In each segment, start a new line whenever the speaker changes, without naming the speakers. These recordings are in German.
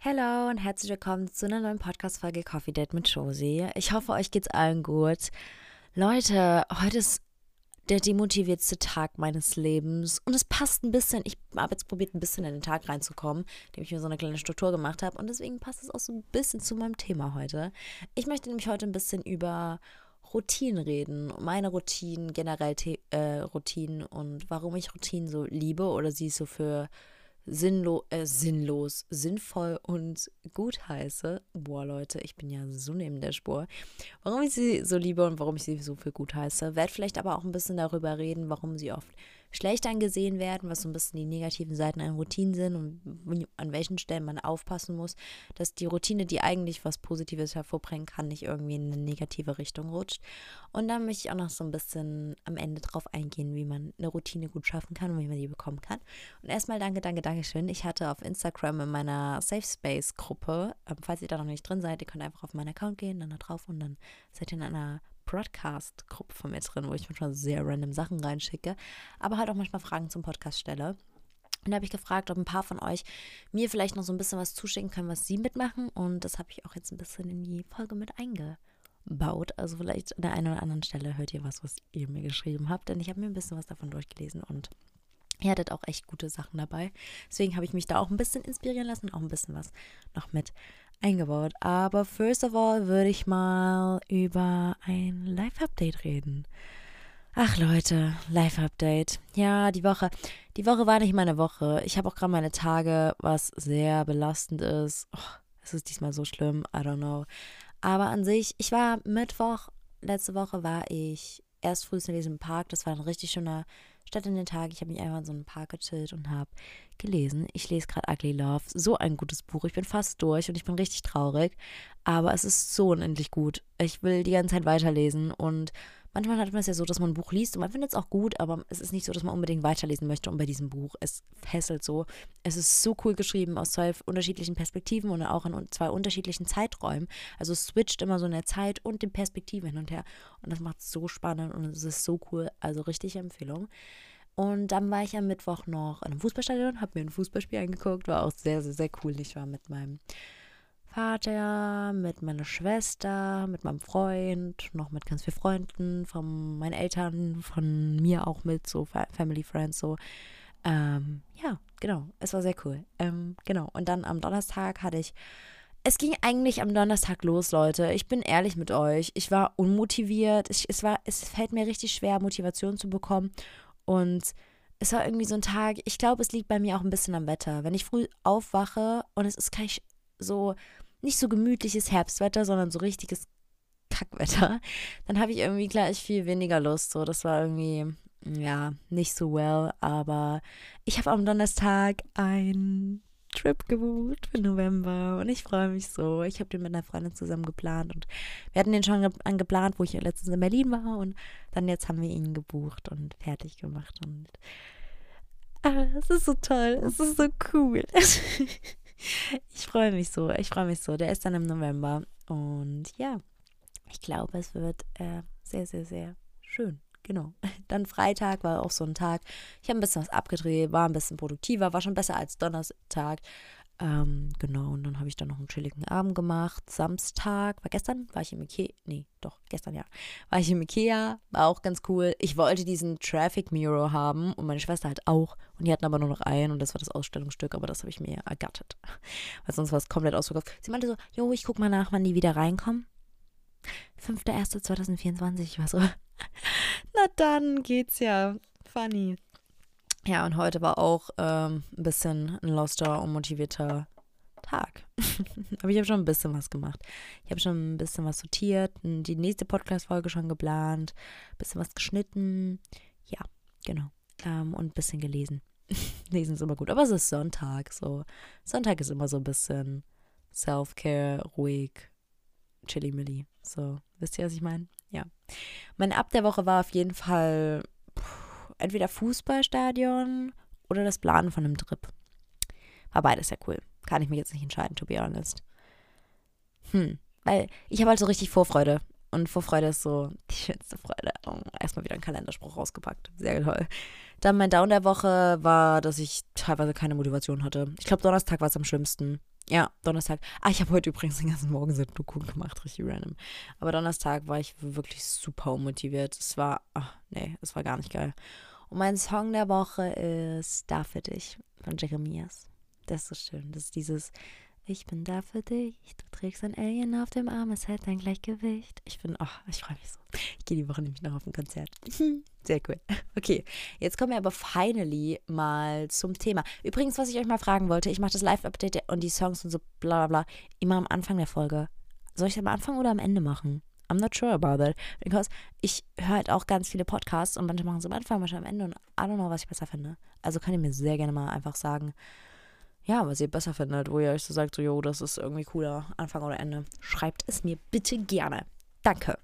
Hallo und herzlich willkommen zu einer neuen Podcast-Folge Coffee Date mit Josie. Ich hoffe, euch geht's allen gut. Leute, heute ist der demotivierteste Tag meines Lebens und es passt ein bisschen. Ich habe jetzt probiert, ein bisschen in den Tag reinzukommen, indem ich mir so eine kleine Struktur gemacht habe und deswegen passt es auch so ein bisschen zu meinem Thema heute. Ich möchte nämlich heute ein bisschen über Routinen reden, meine Routinen, generell äh, Routinen und warum ich Routinen so liebe oder sie so für sinnlo äh, sinnlos, sinnvoll und gut heiße. Boah, Leute, ich bin ja so neben der Spur. Warum ich sie so liebe und warum ich sie so für gut heiße. Werd vielleicht aber auch ein bisschen darüber reden, warum sie oft schlecht angesehen werden, was so ein bisschen die negativen Seiten an Routinen sind und an welchen Stellen man aufpassen muss, dass die Routine, die eigentlich was Positives hervorbringen kann, nicht irgendwie in eine negative Richtung rutscht. Und dann möchte ich auch noch so ein bisschen am Ende drauf eingehen, wie man eine Routine gut schaffen kann und wie man die bekommen kann. Und erstmal danke, danke, danke schön. Ich hatte auf Instagram in meiner Safe Space Gruppe, ähm, falls ihr da noch nicht drin seid, ihr könnt einfach auf meinen Account gehen, dann da drauf und dann seid ihr in einer Broadcast-Gruppe von mir drin, wo ich manchmal sehr random Sachen reinschicke, aber halt auch manchmal Fragen zum Podcast stelle. Und da habe ich gefragt, ob ein paar von euch mir vielleicht noch so ein bisschen was zuschicken können, was sie mitmachen. Und das habe ich auch jetzt ein bisschen in die Folge mit eingebaut. Also vielleicht an der einen oder anderen Stelle hört ihr was, was ihr mir geschrieben habt. Denn ich habe mir ein bisschen was davon durchgelesen und ihr hattet auch echt gute Sachen dabei. Deswegen habe ich mich da auch ein bisschen inspirieren lassen, auch ein bisschen was noch mit eingebaut. Aber first of all würde ich mal über ein Live-Update reden. Ach Leute, Live-Update. Ja, die Woche. Die Woche war nicht meine Woche. Ich habe auch gerade meine Tage, was sehr belastend ist. Oh, es ist diesmal so schlimm. I don't know. Aber an sich, ich war Mittwoch, letzte Woche war ich erst früh in diesem Park. Das war ein richtig schöner Statt in den Tag. Ich habe mich einfach in so einem Park gechillt und habe gelesen. Ich lese gerade Ugly Love. So ein gutes Buch. Ich bin fast durch und ich bin richtig traurig. Aber es ist so unendlich gut. Ich will die ganze Zeit weiterlesen und manchmal hat man es ja so, dass man ein Buch liest und man findet es auch gut, aber es ist nicht so, dass man unbedingt weiterlesen möchte. Und bei diesem Buch, es fesselt so. Es ist so cool geschrieben aus zwei unterschiedlichen Perspektiven und auch in zwei unterschiedlichen Zeiträumen. Also es switcht immer so in der Zeit und den Perspektiven hin und her. Und das macht es so spannend und es ist so cool. Also richtige Empfehlung. Und dann war ich am Mittwoch noch in einem Fußballstadion, habe mir ein Fußballspiel angeguckt, war auch sehr, sehr, sehr cool. Ich war mit meinem Vater, mit meiner Schwester, mit meinem Freund, noch mit ganz vielen Freunden, von meinen Eltern, von mir auch mit, so Family Friends, so. Ähm, ja, genau, es war sehr cool. Ähm, genau, und dann am Donnerstag hatte ich. Es ging eigentlich am Donnerstag los, Leute. Ich bin ehrlich mit euch. Ich war unmotiviert. Ich, es, war, es fällt mir richtig schwer, Motivation zu bekommen. Und es war irgendwie so ein Tag, ich glaube, es liegt bei mir auch ein bisschen am Wetter. Wenn ich früh aufwache und es ist kein so nicht so gemütliches Herbstwetter, sondern so richtiges Kackwetter, dann habe ich irgendwie gleich viel weniger Lust. So, das war irgendwie, ja, nicht so well. Aber ich habe am Donnerstag ein Trip gebucht für November und ich freue mich so. Ich habe den mit einer Freundin zusammen geplant und wir hatten den schon angeplant, wo ich letztens in Berlin war und dann jetzt haben wir ihn gebucht und fertig gemacht und ah, es ist so toll, es ist so cool. ich freue mich so, ich freue mich so. Der ist dann im November und ja, ich glaube, es wird äh, sehr, sehr, sehr schön. Genau. Dann Freitag war auch so ein Tag. Ich habe ein bisschen was abgedreht, war ein bisschen produktiver, war schon besser als Donnerstag. Ähm, genau, und dann habe ich dann noch einen chilligen Abend gemacht. Samstag, war gestern, war ich im Ikea, nee, doch, gestern ja, war ich im Ikea, war auch ganz cool. Ich wollte diesen Traffic Mirror haben und meine Schwester halt auch. Und die hatten aber nur noch einen und das war das Ausstellungsstück, aber das habe ich mir ergattert. Weil sonst war es komplett ausverkauft. Sie meinte so, jo, ich guck mal nach, wann die wieder reinkommen. 5.1.2024, ich war so, na dann geht's ja. Funny. Ja, und heute war auch ähm, ein bisschen ein loster, unmotivierter Tag. Aber ich habe schon ein bisschen was gemacht. Ich habe schon ein bisschen was sortiert, die nächste Podcast-Folge schon geplant, ein bisschen was geschnitten. Ja, genau. Ähm, und ein bisschen gelesen. Lesen ist immer gut. Aber es ist Sonntag, so. Sonntag ist immer so ein bisschen Self-Care, ruhig, chilly-milly. So, wisst ihr, was ich meine? Ja. Mein Ab der Woche war auf jeden Fall entweder Fußballstadion oder das Planen von einem Trip. War beides sehr cool. Kann ich mich jetzt nicht entscheiden, to be honest. Hm. Weil ich habe halt so richtig Vorfreude. Und Vorfreude ist so die schönste Freude. Oh, erstmal wieder einen Kalenderspruch rausgepackt. Sehr toll. Dann mein Down der Woche war, dass ich teilweise keine Motivation hatte. Ich glaube, Donnerstag war es am schlimmsten. Ja, Donnerstag. Ah, ich habe heute übrigens den ganzen Morgen Doku gemacht, richtig random. Aber Donnerstag war ich wirklich super unmotiviert. Es war, ach nee, es war gar nicht geil. Und mein Song der Woche ist Da für dich von Jeremias. Das ist so schön. Das ist dieses Ich bin da für dich. Du trägst ein Alien auf dem Arm, es hält dein Gleichgewicht. Ich bin, ach, ich freue mich so. Ich gehe die Woche nämlich noch auf ein Konzert. Sehr cool. Okay, jetzt kommen wir aber finally mal zum Thema. Übrigens, was ich euch mal fragen wollte, ich mache das Live-Update und die Songs und so bla bla bla immer am Anfang der Folge. Soll ich das am Anfang oder am Ende machen? I'm not sure about that. Because ich höre halt auch ganz viele Podcasts und manche machen es am Anfang, manche am Ende und I don't know, was ich besser finde. Also könnt ihr mir sehr gerne mal einfach sagen, ja, was ihr besser findet, wo ihr euch so sagt, so, yo, das ist irgendwie cooler, Anfang oder Ende. Schreibt es mir bitte gerne. Danke.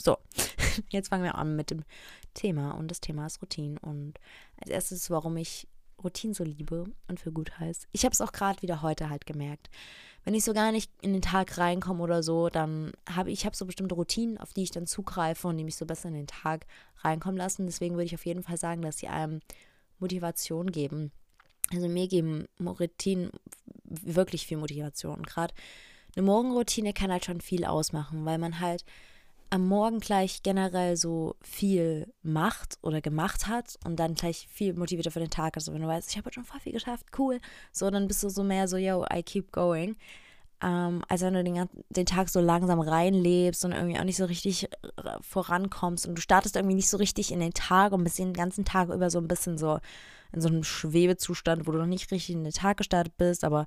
So, jetzt fangen wir an mit dem Thema und das Thema ist Routine und als erstes, warum ich Routine so liebe und für gut heißt. Ich habe es auch gerade wieder heute halt gemerkt wenn ich so gar nicht in den Tag reinkomme oder so, dann habe ich habe so bestimmte Routinen, auf die ich dann zugreife und die mich so besser in den Tag reinkommen lassen. Deswegen würde ich auf jeden Fall sagen, dass sie einem Motivation geben. Also mir geben Routinen wirklich viel Motivation. Gerade eine Morgenroutine kann halt schon viel ausmachen, weil man halt am Morgen gleich generell so viel macht oder gemacht hat und dann gleich viel motivierter für den Tag. Also wenn du weißt, ich habe schon voll viel geschafft, cool. So, dann bist du so mehr so, yo, I keep going. Ähm, als wenn du den, den Tag so langsam reinlebst und irgendwie auch nicht so richtig äh, vorankommst und du startest irgendwie nicht so richtig in den Tag und bist den ganzen Tag über so ein bisschen so in so einem Schwebezustand, wo du noch nicht richtig in den Tag gestartet bist, aber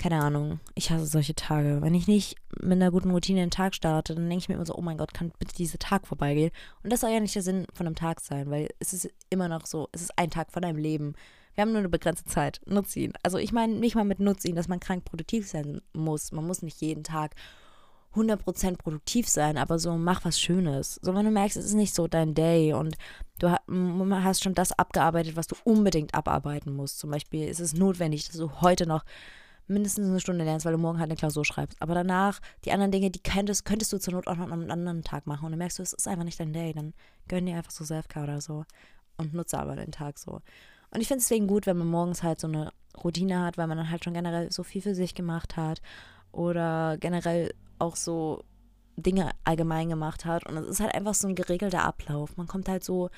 keine Ahnung, ich hasse solche Tage. Wenn ich nicht mit einer guten Routine den Tag starte, dann denke ich mir immer so, oh mein Gott, kann bitte dieser Tag vorbeigehen? Und das soll ja nicht der Sinn von einem Tag sein, weil es ist immer noch so, es ist ein Tag von deinem Leben. Wir haben nur eine begrenzte Zeit. Nutz ihn. Also ich meine nicht mal mit Nutz ihn, dass man krank produktiv sein muss. Man muss nicht jeden Tag 100% produktiv sein, aber so mach was Schönes. So wenn du merkst, es ist nicht so dein Day und du hast schon das abgearbeitet, was du unbedingt abarbeiten musst. Zum Beispiel ist es notwendig, dass du heute noch mindestens eine Stunde lernst, weil du morgen halt eine Klausur schreibst. Aber danach, die anderen Dinge, die könntest, könntest du zur Not auch noch an einem anderen Tag machen. Und dann merkst du, es ist einfach nicht dein Day. Dann gönn dir einfach so Selfcare oder so und nutze aber den Tag so. Und ich finde es deswegen gut, wenn man morgens halt so eine Routine hat, weil man dann halt schon generell so viel für sich gemacht hat oder generell auch so Dinge allgemein gemacht hat. Und es ist halt einfach so ein geregelter Ablauf. Man kommt halt so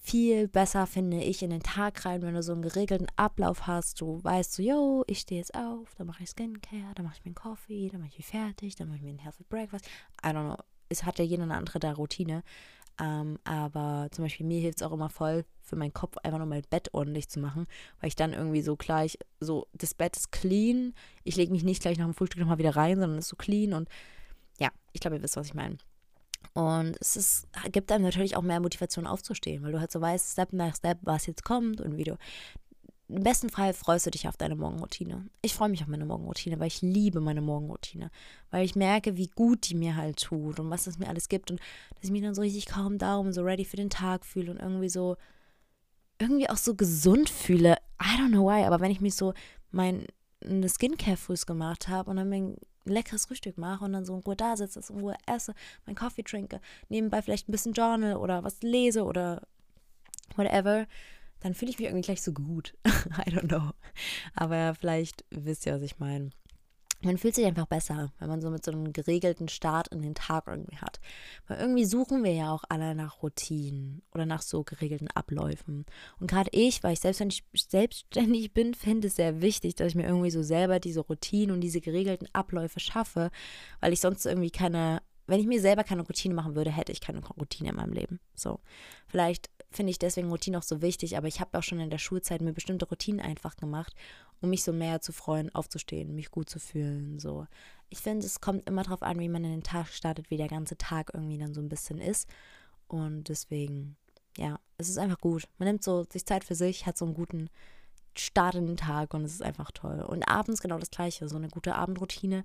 viel besser, finde ich, in den Tag rein, wenn du so einen geregelten Ablauf hast. Du weißt so, yo, ich stehe jetzt auf, dann mache ich Skincare, dann mache ich mir einen Coffee, dann mache ich mich fertig, dann mache ich mir ein Healthy Breakfast. I don't know. Es hat ja jeder eine andere da Routine. Ähm, aber zum Beispiel mir hilft es auch immer voll, für meinen Kopf einfach nur mein Bett ordentlich zu machen, weil ich dann irgendwie so gleich, so, das Bett ist clean, ich lege mich nicht gleich nach dem Frühstück nochmal wieder rein, sondern es ist so clean und ja, ich glaube, ihr wisst, was ich meine. Und es ist, gibt einem natürlich auch mehr Motivation aufzustehen, weil du halt so weißt, Step nach Step, was jetzt kommt und wie du. Im besten Fall freust du dich auf deine Morgenroutine. Ich freue mich auf meine Morgenroutine, weil ich liebe meine Morgenroutine. Weil ich merke, wie gut die mir halt tut und was es mir alles gibt und dass ich mich dann so richtig kaum darum so ready für den Tag fühle und irgendwie so, irgendwie auch so gesund fühle. I don't know why, aber wenn ich mich so mein Skincare früh gemacht habe und dann leckeres Frühstück mache und dann so in Ruhe da sitze, in Ruhe esse, meinen Kaffee trinke, nebenbei vielleicht ein bisschen Journal oder was lese oder whatever, dann fühle ich mich irgendwie gleich so gut. I don't know. Aber vielleicht wisst ihr, was ich meine man fühlt sich einfach besser, wenn man so mit so einem geregelten Start in den Tag irgendwie hat. Weil irgendwie suchen wir ja auch alle nach Routinen oder nach so geregelten Abläufen. Und gerade ich, weil ich selbstständig, selbstständig bin, finde es sehr wichtig, dass ich mir irgendwie so selber diese Routinen und diese geregelten Abläufe schaffe, weil ich sonst irgendwie keine, wenn ich mir selber keine Routine machen würde, hätte ich keine Routine in meinem Leben. So, vielleicht finde ich deswegen Routine auch so wichtig, aber ich habe auch schon in der Schulzeit mir bestimmte Routinen einfach gemacht um mich so mehr zu freuen, aufzustehen, mich gut zu fühlen. So. Ich finde, es kommt immer darauf an, wie man in den Tag startet, wie der ganze Tag irgendwie dann so ein bisschen ist. Und deswegen, ja, es ist einfach gut. Man nimmt so sich Zeit für sich, hat so einen guten Start in den Tag und es ist einfach toll. Und abends genau das Gleiche, so eine gute Abendroutine.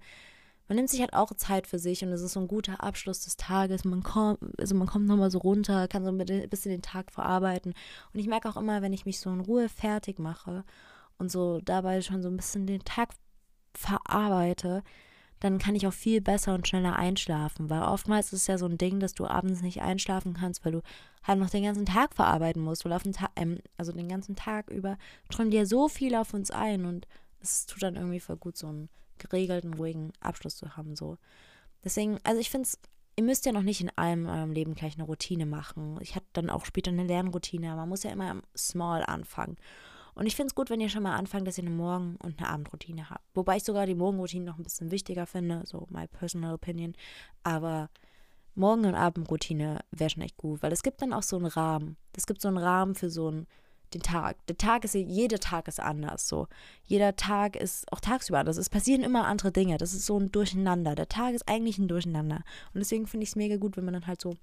Man nimmt sich halt auch Zeit für sich und es ist so ein guter Abschluss des Tages. Man kommt, also man kommt nochmal so runter, kann so ein bisschen den Tag verarbeiten. Und ich merke auch immer, wenn ich mich so in Ruhe fertig mache und so dabei schon so ein bisschen den Tag verarbeite, dann kann ich auch viel besser und schneller einschlafen. Weil oftmals ist es ja so ein Ding, dass du abends nicht einschlafen kannst, weil du halt noch den ganzen Tag verarbeiten musst. Weil auf den ähm, also den ganzen Tag über strömt dir so viel auf uns ein und es tut dann irgendwie voll gut, so einen geregelten, ruhigen Abschluss zu haben. So. Deswegen, also ich finde es, ihr müsst ja noch nicht in allem in eurem Leben gleich eine Routine machen. Ich hatte dann auch später eine Lernroutine, aber man muss ja immer im Small anfangen. Und ich finde es gut, wenn ihr schon mal anfangt, dass ihr eine Morgen- und eine Abendroutine habt. Wobei ich sogar die Morgenroutine noch ein bisschen wichtiger finde, so my personal opinion. Aber Morgen- und Abendroutine wäre schon echt gut, weil es gibt dann auch so einen Rahmen. Es gibt so einen Rahmen für so einen, den Tag. Der Tag ist, jeder Tag ist anders. So. Jeder Tag ist auch tagsüber anders. Es passieren immer andere Dinge. Das ist so ein Durcheinander. Der Tag ist eigentlich ein Durcheinander. Und deswegen finde ich es mega gut, wenn man dann halt so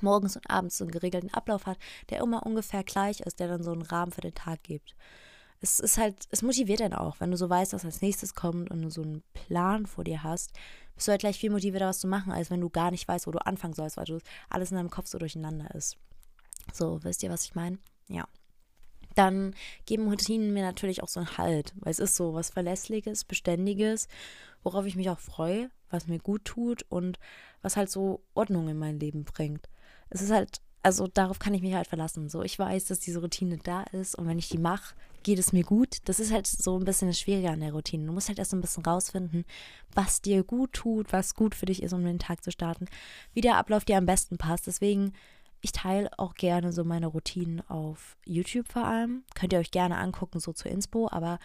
morgens und abends so einen geregelten Ablauf hat, der immer ungefähr gleich ist, der dann so einen Rahmen für den Tag gibt. Es ist halt, es motiviert dann auch, wenn du so weißt, was als nächstes kommt und du so einen Plan vor dir hast, bist du halt gleich viel motivierter, was zu machen, als wenn du gar nicht weißt, wo du anfangen sollst, weil du alles in deinem Kopf so durcheinander ist. So, wisst ihr, was ich meine? Ja. Dann geben Routinen mir natürlich auch so einen Halt, weil es ist so was Verlässliches, Beständiges, worauf ich mich auch freue, was mir gut tut und was halt so Ordnung in mein Leben bringt es ist halt, also darauf kann ich mich halt verlassen. So, ich weiß, dass diese Routine da ist und wenn ich die mache, geht es mir gut. Das ist halt so ein bisschen das Schwierige an der Routine. Du musst halt erst so ein bisschen rausfinden, was dir gut tut, was gut für dich ist, um den Tag zu starten, wie der Ablauf dir am besten passt. Deswegen, ich teile auch gerne so meine Routinen auf YouTube vor allem. Könnt ihr euch gerne angucken, so zur Inspo, aber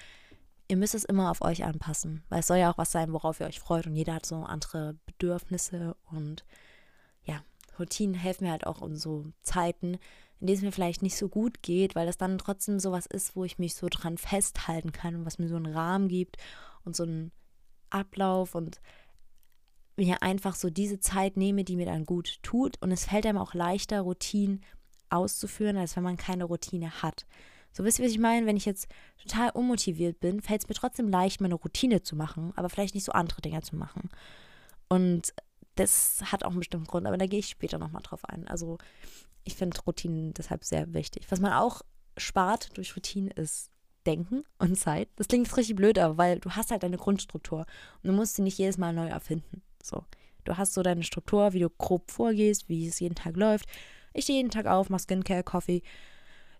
ihr müsst es immer auf euch anpassen, weil es soll ja auch was sein, worauf ihr euch freut und jeder hat so andere Bedürfnisse und Routinen helfen mir halt auch in so Zeiten, in denen es mir vielleicht nicht so gut geht, weil das dann trotzdem sowas ist, wo ich mich so dran festhalten kann und was mir so einen Rahmen gibt und so einen Ablauf und mir einfach so diese Zeit nehme, die mir dann gut tut. Und es fällt einem auch leichter, Routinen auszuführen, als wenn man keine Routine hat. So wisst ihr, was ich meine? Wenn ich jetzt total unmotiviert bin, fällt es mir trotzdem leicht, meine Routine zu machen, aber vielleicht nicht so andere Dinge zu machen. Und das hat auch einen bestimmten Grund, aber da gehe ich später nochmal drauf ein. Also ich finde Routinen deshalb sehr wichtig. Was man auch spart durch Routinen ist Denken und Zeit. Das klingt jetzt richtig blöd, aber weil du hast halt deine Grundstruktur und du musst sie nicht jedes Mal neu erfinden. So. Du hast so deine Struktur, wie du grob vorgehst, wie es jeden Tag läuft. Ich stehe jeden Tag auf, mache Skincare, Coffee,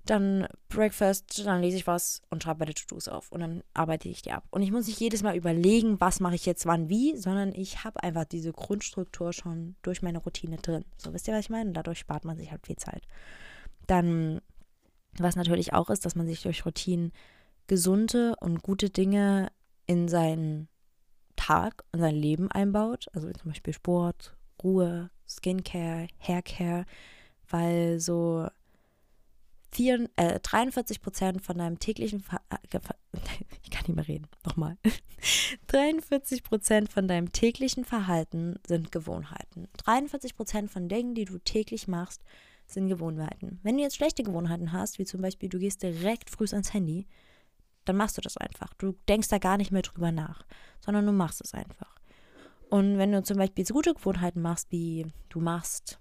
dann Breakfast, dann lese ich was und schreibe meine To-Dos auf und dann arbeite ich die ab. Und ich muss nicht jedes Mal überlegen, was mache ich jetzt wann wie, sondern ich habe einfach diese Grundstruktur schon durch meine Routine drin. So, wisst ihr, was ich meine? Und dadurch spart man sich halt viel Zeit. Dann, was natürlich auch ist, dass man sich durch Routinen gesunde und gute Dinge in seinen Tag, in sein Leben einbaut. Also zum Beispiel Sport, Ruhe, Skincare, Haircare, weil so vier, äh, 43 Prozent von deinem täglichen Ver äh, ich kann nicht mehr reden, nochmal. 43 Prozent von deinem täglichen Verhalten sind Gewohnheiten. 43 Prozent von Dingen, die du täglich machst, sind Gewohnheiten. Wenn du jetzt schlechte Gewohnheiten hast, wie zum Beispiel du gehst direkt früh ans Handy, dann machst du das einfach. Du denkst da gar nicht mehr drüber nach, sondern du machst es einfach. Und wenn du zum Beispiel so gute Gewohnheiten machst, wie du machst,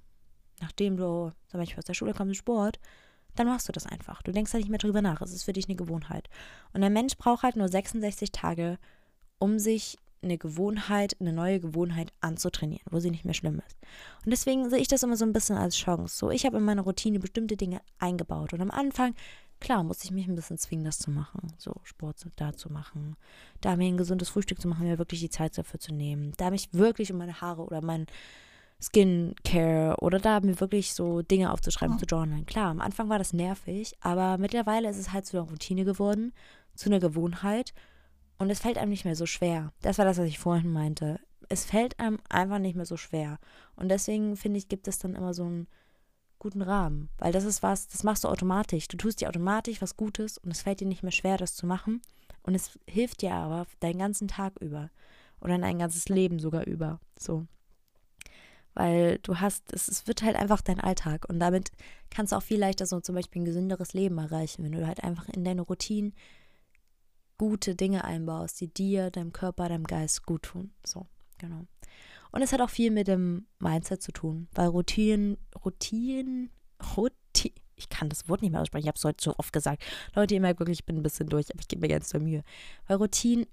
nachdem du zum Beispiel aus der Schule kommst, Sport, dann machst du das einfach. Du denkst da nicht mehr drüber nach. Es ist für dich eine Gewohnheit. Und der Mensch braucht halt nur 66 Tage, um sich eine Gewohnheit, eine neue Gewohnheit anzutrainieren, wo sie nicht mehr schlimm ist. Und deswegen sehe ich das immer so ein bisschen als Chance. So, ich habe in meiner Routine bestimmte Dinge eingebaut. Und am Anfang, klar, musste ich mich ein bisschen zwingen, das zu machen. So, Sport da zu machen, da mir ein gesundes Frühstück zu machen, mir wirklich die Zeit dafür zu nehmen, da mich wirklich um meine Haare oder mein Skincare oder da mir wirklich so Dinge aufzuschreiben, oh. zu journalen. Klar, am Anfang war das nervig, aber mittlerweile ist es halt zu einer Routine geworden, zu einer Gewohnheit und es fällt einem nicht mehr so schwer. Das war das, was ich vorhin meinte. Es fällt einem einfach nicht mehr so schwer. Und deswegen finde ich, gibt es dann immer so einen guten Rahmen, weil das ist was, das machst du automatisch. Du tust dir automatisch was Gutes und es fällt dir nicht mehr schwer, das zu machen. Und es hilft dir aber deinen ganzen Tag über oder dein ganzes Leben sogar über. So weil du hast, es, es wird halt einfach dein Alltag und damit kannst du auch viel leichter so zum Beispiel ein gesünderes Leben erreichen, wenn du halt einfach in deine Routinen gute Dinge einbaust, die dir, deinem Körper, deinem Geist gut tun. So, genau. Und es hat auch viel mit dem Mindset zu tun, weil Routinen, Routinen, Routinen, ich kann das Wort nicht mehr aussprechen, ich habe es heute so oft gesagt. Leute, ihr merkt wirklich, ich bin ein bisschen durch, aber ich gebe mir ganz zur Mühe. Weil Routinen,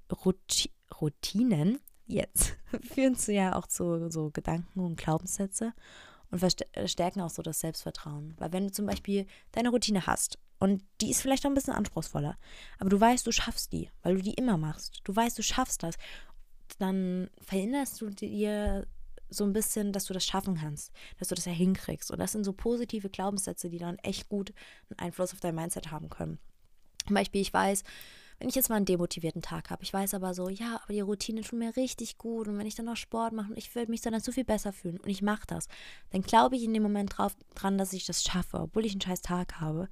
Routinen jetzt führen zu ja auch zu so Gedanken und Glaubenssätze und verstärken auch so das Selbstvertrauen. Weil wenn du zum Beispiel deine Routine hast Und die ist vielleicht auch ein bisschen anspruchsvoller. Aber du weißt, du schaffst die, weil du die immer machst. Du weißt, du schaffst das. Dann verinnerst du dir so ein bisschen, dass du das schaffen kannst, dass du das ja hinkriegst. Und das sind so positive Glaubenssätze, die dann echt gut einen Einfluss auf dein Mindset haben können. Zum Beispiel, ich weiß, wenn ich jetzt mal einen demotivierten Tag habe, ich weiß aber so, ja, aber die Routine tut mir richtig gut und wenn ich dann noch Sport mache, ich würde mich dann so viel besser fühlen und ich mache das, dann glaube ich in dem Moment drauf, dran, dass ich das schaffe, obwohl ich einen scheiß Tag habe.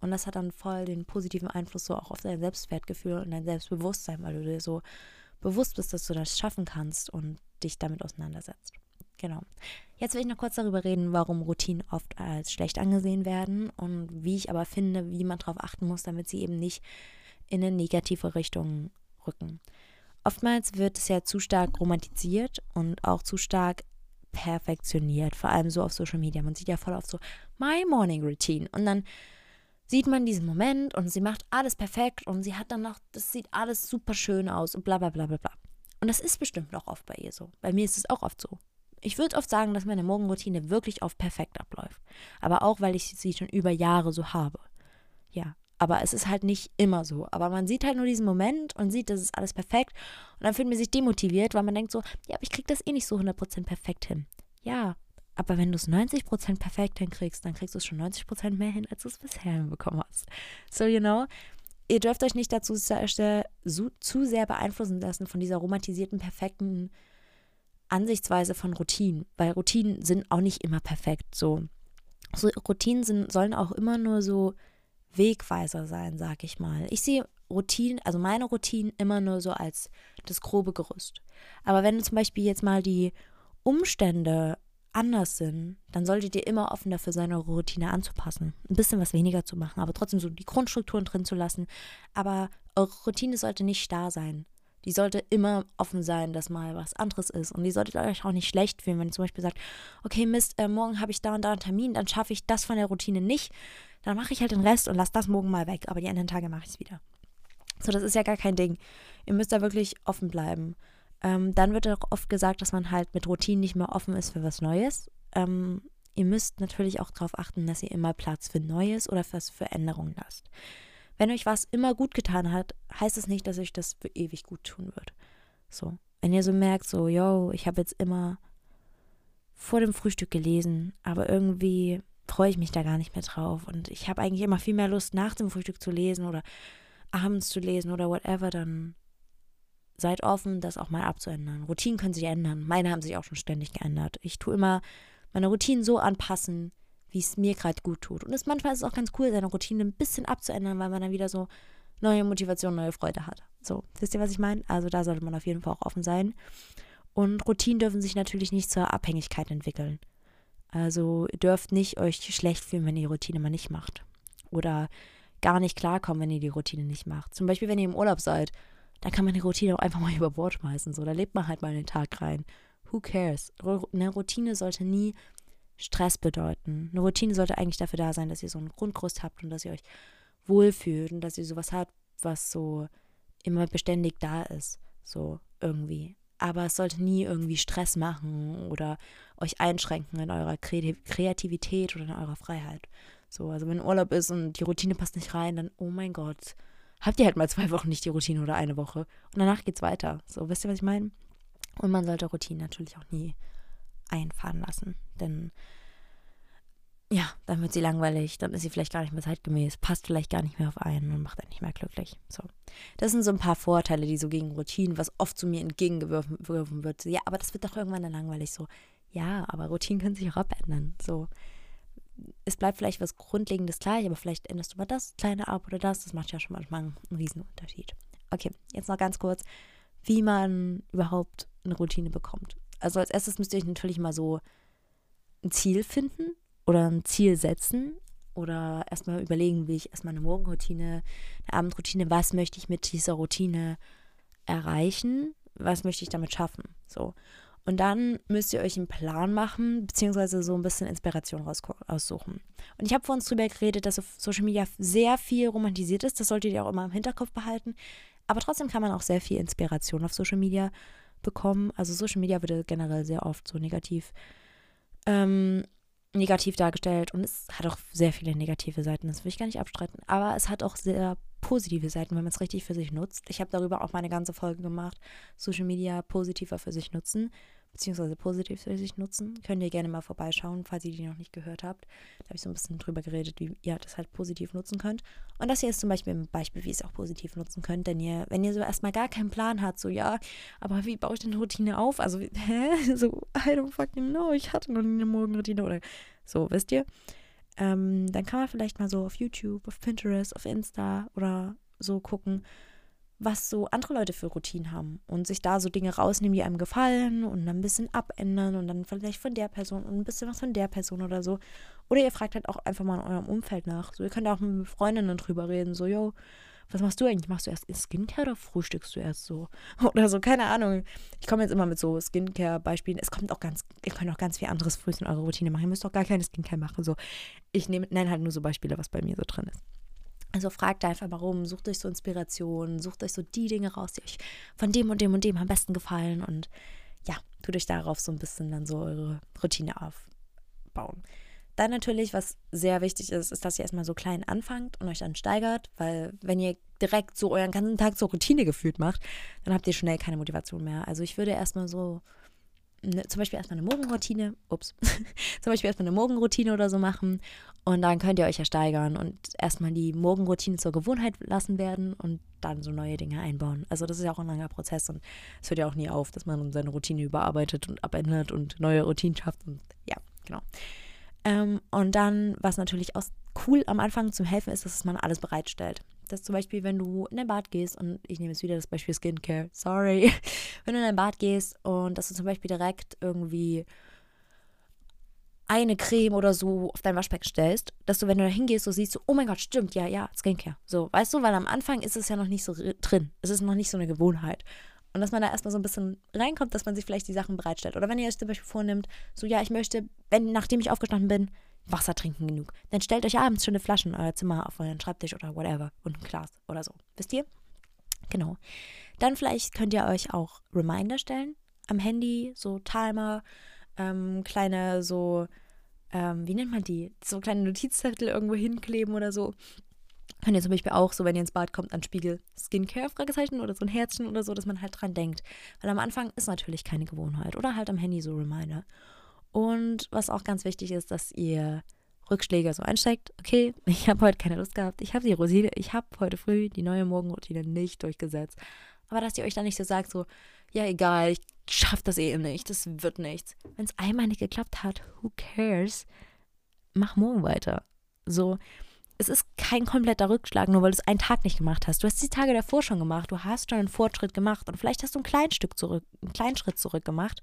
Und das hat dann voll den positiven Einfluss so auch auf dein Selbstwertgefühl und dein Selbstbewusstsein, weil du dir so bewusst bist, dass du das schaffen kannst und dich damit auseinandersetzt. Genau. Jetzt will ich noch kurz darüber reden, warum Routinen oft als schlecht angesehen werden und wie ich aber finde, wie man darauf achten muss, damit sie eben nicht in eine negative Richtung rücken. Oftmals wird es ja zu stark romantisiert und auch zu stark perfektioniert, vor allem so auf Social Media. Man sieht ja voll oft so My Morning Routine und dann sieht man diesen Moment und sie macht alles perfekt und sie hat dann noch, das sieht alles super schön aus und bla bla bla bla bla. Und das ist bestimmt auch oft bei ihr so. Bei mir ist es auch oft so. Ich würde oft sagen, dass meine Morgenroutine wirklich oft perfekt abläuft. Aber auch, weil ich sie schon über Jahre so habe. Ja, aber es ist halt nicht immer so. Aber man sieht halt nur diesen Moment und sieht, das ist alles perfekt. Und dann fühlt man sich demotiviert, weil man denkt so, ja, aber ich kriege das eh nicht so 100% perfekt hin. Ja, aber wenn du es 90% perfekt hinkriegst, dann kriegst du es schon 90% mehr hin, als du es bisher hinbekommen hast. So, you know, ihr dürft euch nicht dazu zu sehr beeinflussen lassen von dieser romantisierten, perfekten Ansichtsweise von Routinen, weil Routinen sind auch nicht immer perfekt. So, so Routinen sind, sollen auch immer nur so Wegweiser sein, sag ich mal. Ich sehe Routinen, also meine Routinen immer nur so als das grobe Gerüst. Aber wenn du zum Beispiel jetzt mal die Umstände anders sind, dann solltet ihr immer offen dafür sein, eure Routine anzupassen. Ein bisschen was weniger zu machen, aber trotzdem so die Grundstrukturen drin zu lassen. Aber eure Routine sollte nicht starr sein die sollte immer offen sein, dass mal was anderes ist. Und die solltet euch auch nicht schlecht fühlen, wenn ihr zum Beispiel sagt, okay, Mist, äh, morgen habe ich da und da einen Termin, dann schaffe ich das von der Routine nicht. Dann mache ich halt den Rest und lasse das morgen mal weg, aber die anderen Tage mache ich es wieder. So, das ist ja gar kein Ding. Ihr müsst da wirklich offen bleiben. Ähm, dann wird auch oft gesagt, dass man halt mit Routinen nicht mehr offen ist für was Neues. Ähm, ihr müsst natürlich auch darauf achten, dass ihr immer Platz für Neues oder für Veränderungen lasst. Wenn euch was immer gut getan hat, heißt es nicht, dass euch das für ewig gut tun wird. So. Wenn ihr so merkt, so, yo, ich habe jetzt immer vor dem Frühstück gelesen, aber irgendwie freue ich mich da gar nicht mehr drauf und ich habe eigentlich immer viel mehr Lust, nach dem Frühstück zu lesen oder abends zu lesen oder whatever, dann seid offen, das auch mal abzuändern. Routinen können sich ändern. Meine haben sich auch schon ständig geändert. Ich tue immer meine Routinen so anpassen, wie es mir gerade gut tut. Und es, manchmal ist es auch ganz cool, seine Routine ein bisschen abzuändern, weil man dann wieder so neue Motivation, neue Freude hat. So, wisst ihr, was ich meine? Also da sollte man auf jeden Fall auch offen sein. Und Routinen dürfen sich natürlich nicht zur Abhängigkeit entwickeln. Also ihr dürft nicht euch schlecht fühlen, wenn ihr die Routine mal nicht macht. Oder gar nicht klarkommen, wenn ihr die Routine nicht macht. Zum Beispiel, wenn ihr im Urlaub seid, dann kann man die Routine auch einfach mal über Bord schmeißen. So, da lebt man halt mal den Tag rein. Who cares? Eine Routine sollte nie Stress bedeuten. Eine Routine sollte eigentlich dafür da sein, dass ihr so einen Grundgerüst habt und dass ihr euch wohlfühlt und dass ihr sowas habt, was so immer beständig da ist. So irgendwie. Aber es sollte nie irgendwie Stress machen oder euch einschränken in eurer Kreativität oder in eurer Freiheit. So, also wenn Urlaub ist und die Routine passt nicht rein, dann, oh mein Gott, habt ihr halt mal zwei Wochen nicht die Routine oder eine Woche. Und danach geht's weiter. So, wisst ihr, was ich meine? Und man sollte Routinen natürlich auch nie einfahren lassen. Denn ja, dann wird sie langweilig, dann ist sie vielleicht gar nicht mehr zeitgemäß, passt vielleicht gar nicht mehr auf einen und macht einen nicht mehr glücklich. So. Das sind so ein paar Vorteile, die so gegen Routinen, was oft zu mir entgegengeworfen wird. Ja, aber das wird doch irgendwann dann langweilig. So, ja, aber Routinen können sich auch abändern. So, es bleibt vielleicht was Grundlegendes gleich, aber vielleicht änderst du mal das kleine ab oder das. Das macht ja schon manchmal einen Riesenunterschied. Okay, jetzt noch ganz kurz, wie man überhaupt eine Routine bekommt. Also als erstes müsst ihr euch natürlich mal so ein Ziel finden oder ein Ziel setzen oder erstmal überlegen, wie ich erstmal eine Morgenroutine, eine Abendroutine, was möchte ich mit dieser Routine erreichen, was möchte ich damit schaffen. So. Und dann müsst ihr euch einen Plan machen, beziehungsweise so ein bisschen Inspiration raussuchen. Und ich habe vor uns drüber geredet, dass auf Social Media sehr viel romantisiert ist. Das solltet ihr auch immer im Hinterkopf behalten. Aber trotzdem kann man auch sehr viel Inspiration auf Social Media bekommen. Also Social Media wird generell sehr oft so negativ ähm, negativ dargestellt und es hat auch sehr viele negative Seiten, das will ich gar nicht abstreiten. Aber es hat auch sehr positive Seiten, wenn man es richtig für sich nutzt. Ich habe darüber auch meine ganze Folge gemacht, Social Media positiver für sich nutzen beziehungsweise positiv für sich nutzen. Könnt ihr gerne mal vorbeischauen, falls ihr die noch nicht gehört habt. Da habe ich so ein bisschen drüber geredet, wie ihr das halt positiv nutzen könnt. Und das hier ist zum Beispiel ein Beispiel, wie ihr es auch positiv nutzen könnt. Denn ihr, wenn ihr so erstmal gar keinen Plan habt, so ja, aber wie baue ich denn eine Routine auf? Also, hä? So, I don't fucking know, ich hatte noch nie eine Morgenroutine oder so, wisst ihr? Ähm, dann kann man vielleicht mal so auf YouTube, auf Pinterest, auf Insta oder so gucken was so andere Leute für Routinen haben und sich da so Dinge rausnehmen, die einem gefallen und dann ein bisschen abändern und dann vielleicht von der Person und ein bisschen was von der Person oder so. Oder ihr fragt halt auch einfach mal in eurem Umfeld nach. So, ihr könnt auch mit Freundinnen drüber reden, so, yo, was machst du eigentlich? Machst du erst Skincare oder frühstückst du erst so? Oder so, keine Ahnung. Ich komme jetzt immer mit so Skincare-Beispielen. Es kommt auch ganz, ihr könnt auch ganz viel anderes früh in eure Routine machen. Ihr müsst auch gar keine Skincare machen. So, ich nenne halt nur so Beispiele, was bei mir so drin ist. Also fragt einfach mal rum, sucht euch so Inspirationen, sucht euch so die Dinge raus, die euch von dem und dem und dem am besten gefallen und ja, tut euch darauf so ein bisschen dann so eure Routine aufbauen. Dann natürlich, was sehr wichtig ist, ist, dass ihr erstmal so klein anfangt und euch dann steigert, weil wenn ihr direkt so euren ganzen Tag so Routine gefühlt macht, dann habt ihr schnell keine Motivation mehr. Also ich würde erstmal so ne, zum Beispiel erstmal eine Morgenroutine, ups, zum Beispiel erstmal eine Morgenroutine oder so machen und dann könnt ihr euch ja steigern und erstmal die Morgenroutine zur Gewohnheit lassen werden und dann so neue Dinge einbauen. Also das ist ja auch ein langer Prozess und es hört ja auch nie auf, dass man seine Routine überarbeitet und abändert und neue Routinen schafft und ja, genau. Ähm, und dann, was natürlich auch cool am Anfang zum Helfen ist, dass man alles bereitstellt dass zum Beispiel, wenn du in dein Bad gehst, und ich nehme jetzt wieder das Beispiel Skincare, sorry, wenn du in dein Bad gehst und dass du zum Beispiel direkt irgendwie eine Creme oder so auf dein Waschbecken stellst, dass du, wenn du da hingehst, so siehst, so, oh mein Gott, stimmt, ja, ja, Skincare. So, weißt du, weil am Anfang ist es ja noch nicht so drin. Es ist noch nicht so eine Gewohnheit. Und dass man da erstmal so ein bisschen reinkommt, dass man sich vielleicht die Sachen bereitstellt. Oder wenn ihr euch zum Beispiel vornimmt, so, ja, ich möchte, wenn, nachdem ich aufgestanden bin, Wasser trinken genug. Dann stellt euch abends schon eine Flasche in euer Zimmer auf euren Schreibtisch oder whatever und ein Glas oder so. Wisst ihr? Genau. Dann vielleicht könnt ihr euch auch Reminder stellen am Handy, so Timer, ähm, kleine so, ähm, wie nennt man die? So kleine Notizzettel irgendwo hinkleben oder so. Könnt ihr zum Beispiel auch so, wenn ihr ins Bad kommt, an Spiegel Skincare, Fragezeichen oder so ein Herzchen oder so, dass man halt dran denkt. Weil am Anfang ist natürlich keine Gewohnheit. Oder halt am Handy so Reminder. Und was auch ganz wichtig ist, dass ihr Rückschläge so einsteigt. Okay, ich habe heute keine Lust gehabt. Ich habe die Routine, ich habe heute früh die neue Morgenroutine nicht durchgesetzt. Aber dass ihr euch dann nicht so sagt, so, ja, egal, ich schaffe das eh nicht, das wird nichts. Wenn es einmal nicht geklappt hat, who cares? Mach morgen weiter. So, es ist kein kompletter Rückschlag, nur weil du es einen Tag nicht gemacht hast. Du hast die Tage davor schon gemacht, du hast schon einen Fortschritt gemacht und vielleicht hast du ein kleines Stück zurück, einen kleinen Schritt zurück gemacht,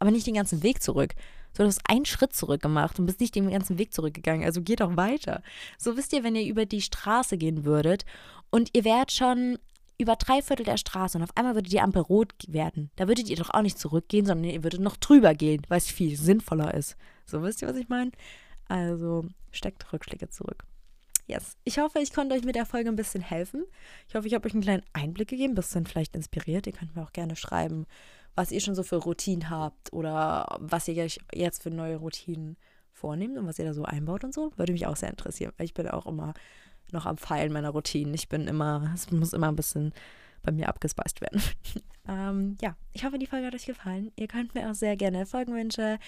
aber nicht den ganzen Weg zurück. So, du hast einen Schritt zurück gemacht und bist nicht den ganzen Weg zurückgegangen. Also geht doch weiter. So wisst ihr, wenn ihr über die Straße gehen würdet und ihr wärt schon über drei Viertel der Straße und auf einmal würde die Ampel rot werden. Da würdet ihr doch auch nicht zurückgehen, sondern ihr würdet noch drüber gehen, weil es viel sinnvoller ist. So wisst ihr, was ich meine? Also steckt Rückschläge zurück. Yes. Ich hoffe, ich konnte euch mit der Folge ein bisschen helfen. Ich hoffe, ich habe euch einen kleinen Einblick gegeben, ein bisschen vielleicht inspiriert. Ihr könnt mir auch gerne schreiben, was ihr schon so für Routinen habt oder was ihr euch jetzt für neue Routinen vornehmt und was ihr da so einbaut und so. Würde mich auch sehr interessieren, weil ich bin auch immer noch am Pfeilen meiner Routinen. Ich bin immer, es muss immer ein bisschen bei mir abgespeist werden. ähm, ja, ich hoffe, die Folge hat euch gefallen. Ihr könnt mir auch sehr gerne Folgenwünsche,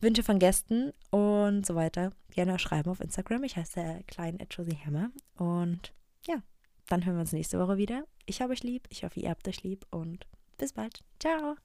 Wünsche von Gästen und so weiter gerne schreiben auf Instagram. Ich heiße klein Hammer. Und ja, dann hören wir uns nächste Woche wieder. Ich habe euch lieb. Ich hoffe, ihr habt euch lieb und bis bald. Ciao.